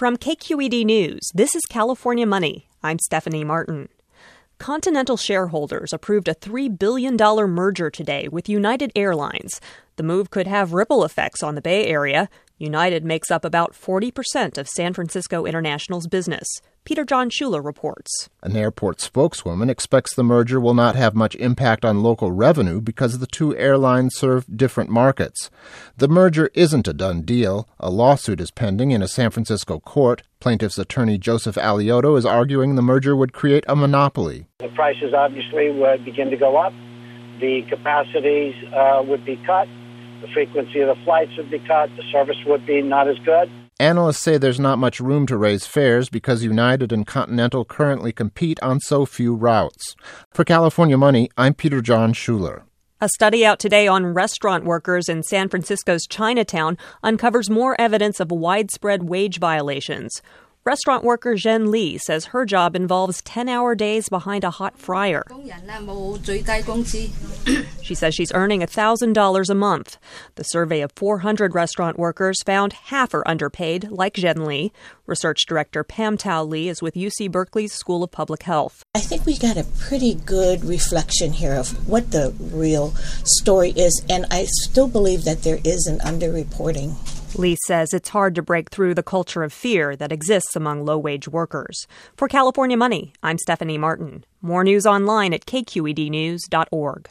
From KQED News, this is California Money. I'm Stephanie Martin. Continental shareholders approved a $3 billion merger today with United Airlines. The move could have ripple effects on the Bay Area. United makes up about 40% of San Francisco International's business. Peter Jon Shuler reports. An airport spokeswoman expects the merger will not have much impact on local revenue because the two airlines serve different markets. The merger isn't a done deal. A lawsuit is pending in a San Francisco court. Plaintiff's attorney Joseph Alioto is arguing the merger would create a monopoly. The prices obviously would begin to go up. The capacities uh, would be cut the frequency of the flights would be cut, the service would be not as good. Analysts say there's not much room to raise fares because United and Continental currently compete on so few routes. For California Money, I'm Peter Jon Shuler. A study out today on restaurant workers in San Francisco's Chinatown uncovers more evidence of widespread wage violations. Restaurant worker Zhen Li says her job involves 10 hour days behind a hot fryer. she says she's earning $1,000 a month. The survey of 400 restaurant workers found half are underpaid, like Zhen Li. Research director Pam Tau Lee is with UC Berkeley's School of Public Health. I think we got a pretty good reflection here of what the real story is, and I still believe that there is an underreporting. Lee says it's hard to break through the culture of fear that exists among low wage workers. For California Money, I'm Stephanie Martin. More news online at kqednews.org.